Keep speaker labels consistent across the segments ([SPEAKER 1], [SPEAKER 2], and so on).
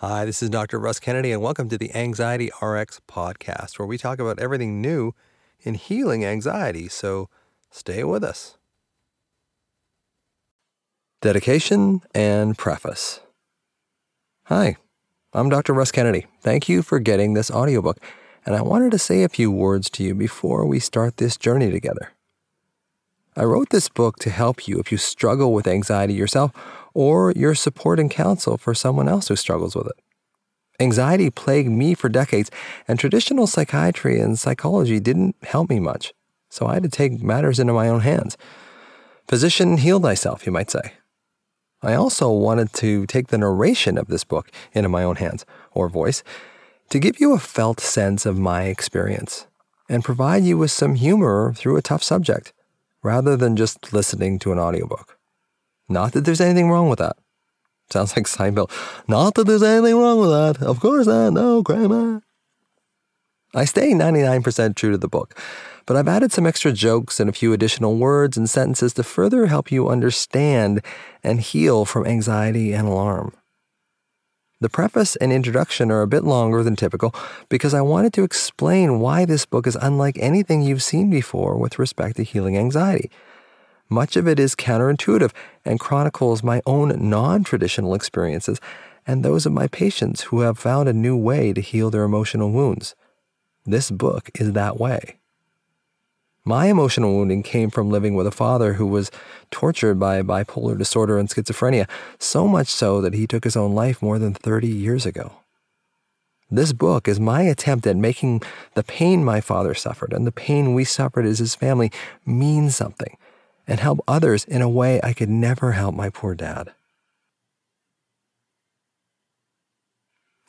[SPEAKER 1] Hi, this is Dr. Russ Kennedy, and welcome to the Anxiety RX podcast, where we talk about everything new in healing anxiety. So stay with us. Dedication and preface. Hi, I'm Dr. Russ Kennedy. Thank you for getting this audiobook, and I wanted to say a few words to you before we start this journey together. I wrote this book to help you if you struggle with anxiety yourself or your support and counsel for someone else who struggles with it. Anxiety plagued me for decades, and traditional psychiatry and psychology didn't help me much, so I had to take matters into my own hands. Physician, heal thyself, you might say. I also wanted to take the narration of this book into my own hands, or voice, to give you a felt sense of my experience and provide you with some humor through a tough subject, rather than just listening to an audiobook. Not that there's anything wrong with that. Sounds like Seinfeld. Not that there's anything wrong with that. Of course not. No, Kramer. I stay 99% true to the book, but I've added some extra jokes and a few additional words and sentences to further help you understand and heal from anxiety and alarm. The preface and introduction are a bit longer than typical because I wanted to explain why this book is unlike anything you've seen before with respect to healing anxiety. Much of it is counterintuitive and chronicles my own non traditional experiences and those of my patients who have found a new way to heal their emotional wounds. This book is that way. My emotional wounding came from living with a father who was tortured by bipolar disorder and schizophrenia, so much so that he took his own life more than 30 years ago. This book is my attempt at making the pain my father suffered and the pain we suffered as his family mean something and help others in a way I could never help my poor dad.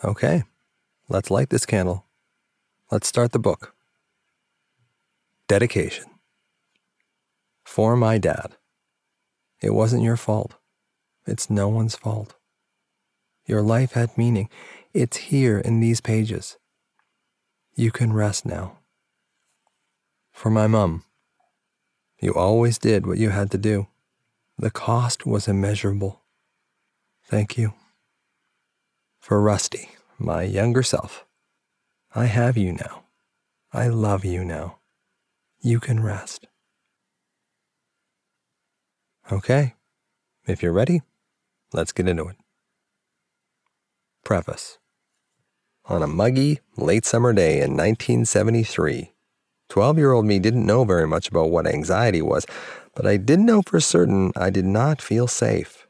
[SPEAKER 1] Okay, let's light this candle. Let's start the book. Dedication. For my dad. It wasn't your fault. It's no one's fault. Your life had meaning. It's here in these pages. You can rest now. For my mum. You always did what you had to do. The cost was immeasurable. Thank you. For Rusty, my younger self, I have you now. I love you now. You can rest. Okay, if you're ready, let's get into it. Preface On a muggy, late summer day in 1973, 12 year old me didn't know very much about what anxiety was, but I did know for certain I did not feel safe.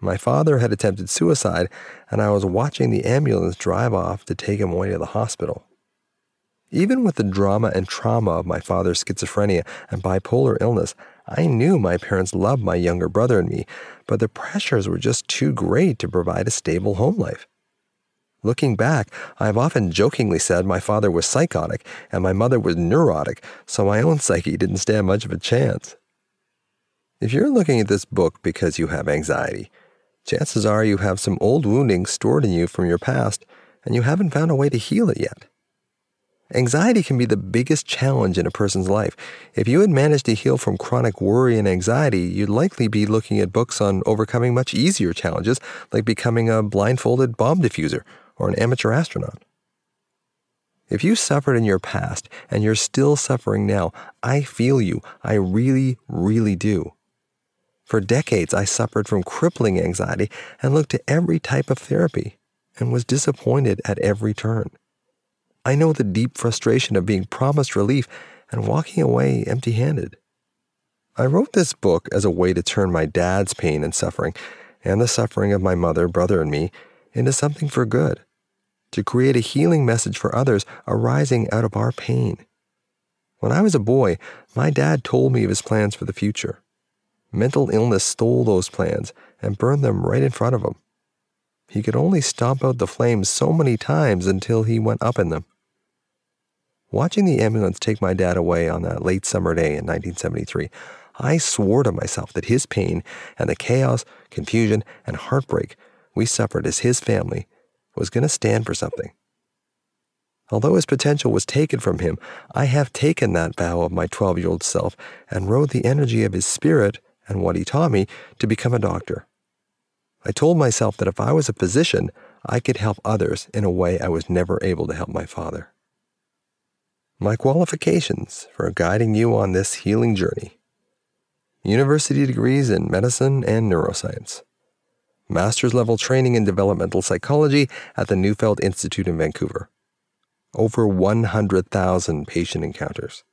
[SPEAKER 1] My father had attempted suicide, and I was watching the ambulance drive off to take him away to the hospital. Even with the drama and trauma of my father's schizophrenia and bipolar illness, I knew my parents loved my younger brother and me, but the pressures were just too great to provide a stable home life. Looking back, I have often jokingly said my father was psychotic and my mother was neurotic, so my own psyche didn't stand much of a chance. If you're looking at this book because you have anxiety, chances are you have some old wounding stored in you from your past and you haven't found a way to heal it yet. Anxiety can be the biggest challenge in a person's life. If you had managed to heal from chronic worry and anxiety, you'd likely be looking at books on overcoming much easier challenges, like becoming a blindfolded bomb diffuser or an amateur astronaut. If you suffered in your past and you're still suffering now, I feel you. I really, really do. For decades, I suffered from crippling anxiety and looked to every type of therapy and was disappointed at every turn. I know the deep frustration of being promised relief and walking away empty handed. I wrote this book as a way to turn my dad's pain and suffering and the suffering of my mother, brother, and me into something for good to create a healing message for others arising out of our pain. When I was a boy, my dad told me of his plans for the future. Mental illness stole those plans and burned them right in front of him. He could only stomp out the flames so many times until he went up in them. Watching the ambulance take my dad away on that late summer day in 1973, I swore to myself that his pain and the chaos, confusion, and heartbreak we suffered as his family was going to stand for something. Although his potential was taken from him, I have taken that vow of my 12 year old self and rode the energy of his spirit and what he taught me to become a doctor. I told myself that if I was a physician, I could help others in a way I was never able to help my father. My qualifications for guiding you on this healing journey university degrees in medicine and neuroscience, master's level training in developmental psychology at the Neufeld Institute in Vancouver, over 100,000 patient encounters,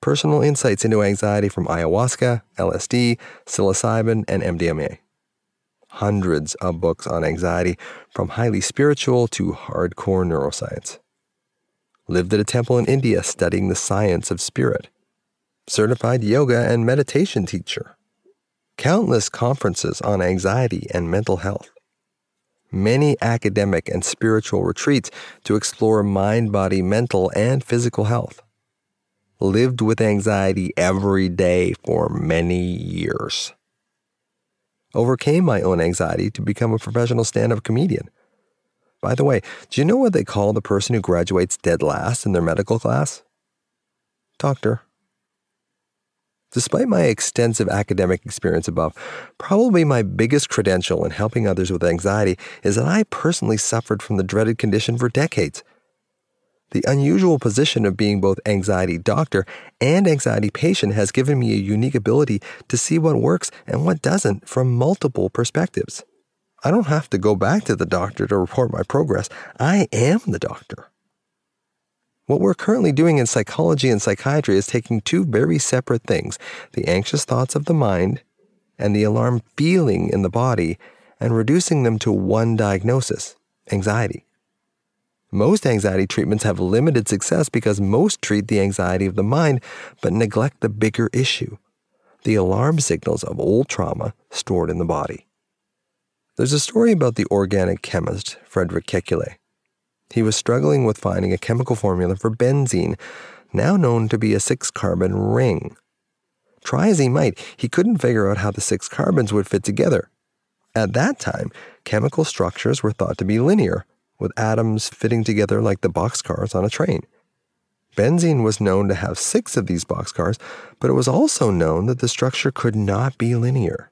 [SPEAKER 1] personal insights into anxiety from ayahuasca, LSD, psilocybin, and MDMA hundreds of books on anxiety, from highly spiritual to hardcore neuroscience. Lived at a temple in India studying the science of spirit. Certified yoga and meditation teacher. Countless conferences on anxiety and mental health. Many academic and spiritual retreats to explore mind, body, mental, and physical health. Lived with anxiety every day for many years overcame my own anxiety to become a professional stand up comedian. By the way, do you know what they call the person who graduates dead last in their medical class? Doctor. Despite my extensive academic experience above, probably my biggest credential in helping others with anxiety is that I personally suffered from the dreaded condition for decades. The unusual position of being both anxiety doctor and anxiety patient has given me a unique ability to see what works and what doesn't from multiple perspectives. I don't have to go back to the doctor to report my progress. I am the doctor. What we're currently doing in psychology and psychiatry is taking two very separate things the anxious thoughts of the mind and the alarm feeling in the body and reducing them to one diagnosis anxiety. Most anxiety treatments have limited success because most treat the anxiety of the mind but neglect the bigger issue the alarm signals of old trauma stored in the body. There's a story about the organic chemist Frederick Kekule. He was struggling with finding a chemical formula for benzene, now known to be a six carbon ring. Try as he might, he couldn't figure out how the six carbons would fit together. At that time, chemical structures were thought to be linear, with atoms fitting together like the boxcars on a train. Benzene was known to have six of these boxcars, but it was also known that the structure could not be linear.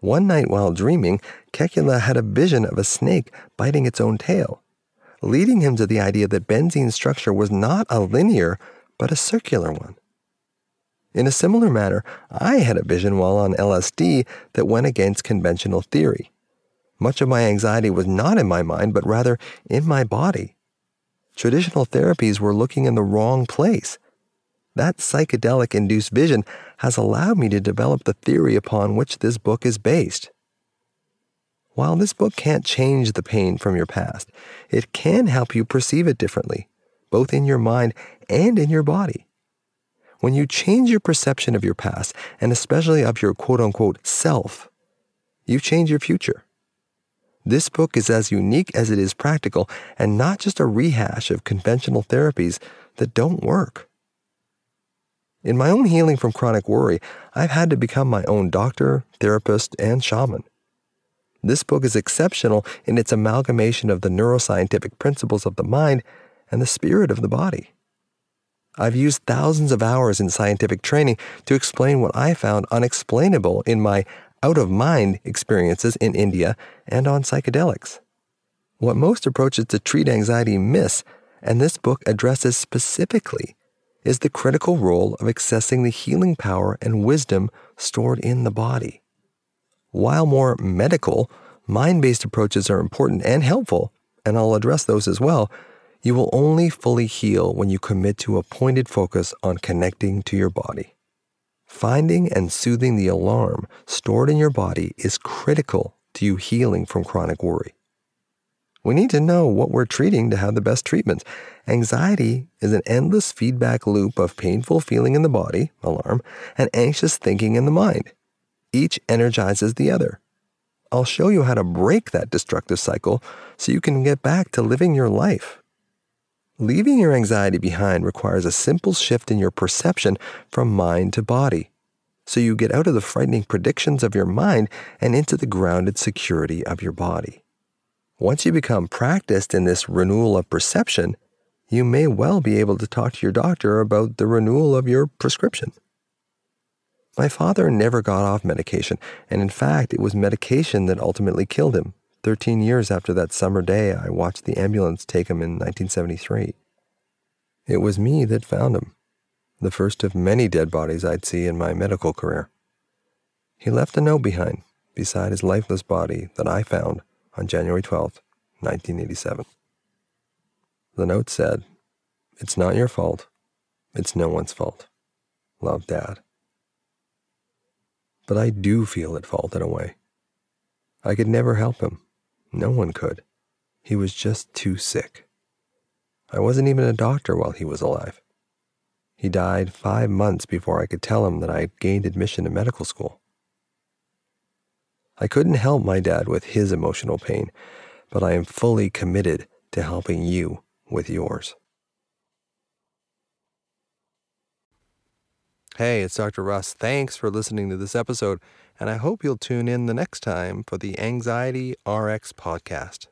[SPEAKER 1] One night while dreaming, Kekule had a vision of a snake biting its own tail, leading him to the idea that benzene's structure was not a linear, but a circular one. In a similar manner, I had a vision while on LSD that went against conventional theory. Much of my anxiety was not in my mind, but rather in my body. Traditional therapies were looking in the wrong place. That psychedelic induced vision has allowed me to develop the theory upon which this book is based. While this book can't change the pain from your past, it can help you perceive it differently, both in your mind and in your body. When you change your perception of your past, and especially of your quote unquote self, you change your future. This book is as unique as it is practical and not just a rehash of conventional therapies that don't work. In my own healing from chronic worry, I've had to become my own doctor, therapist, and shaman. This book is exceptional in its amalgamation of the neuroscientific principles of the mind and the spirit of the body. I've used thousands of hours in scientific training to explain what I found unexplainable in my out of mind experiences in India and on psychedelics. What most approaches to treat anxiety miss, and this book addresses specifically, is the critical role of accessing the healing power and wisdom stored in the body. While more medical, mind based approaches are important and helpful, and I'll address those as well, you will only fully heal when you commit to a pointed focus on connecting to your body. Finding and soothing the alarm stored in your body is critical to you healing from chronic worry. We need to know what we're treating to have the best treatment. Anxiety is an endless feedback loop of painful feeling in the body, alarm, and anxious thinking in the mind. Each energizes the other. I'll show you how to break that destructive cycle so you can get back to living your life. Leaving your anxiety behind requires a simple shift in your perception from mind to body. So you get out of the frightening predictions of your mind and into the grounded security of your body. Once you become practiced in this renewal of perception, you may well be able to talk to your doctor about the renewal of your prescription. My father never got off medication, and in fact, it was medication that ultimately killed him 13 years after that summer day I watched the ambulance take him in 1973. It was me that found him, the first of many dead bodies I'd see in my medical career. He left a note behind beside his lifeless body that I found on January 12, 1987. The note said, It's not your fault. It's no one's fault. Love, Dad. But I do feel at fault in a way. I could never help him. No one could. He was just too sick. I wasn't even a doctor while he was alive. He died five months before I could tell him that I had gained admission to medical school. I couldn't help my dad with his emotional pain, but I am fully committed to helping you with yours. Hey, it's Dr. Russ. Thanks for listening to this episode, and I hope you'll tune in the next time for the Anxiety RX podcast.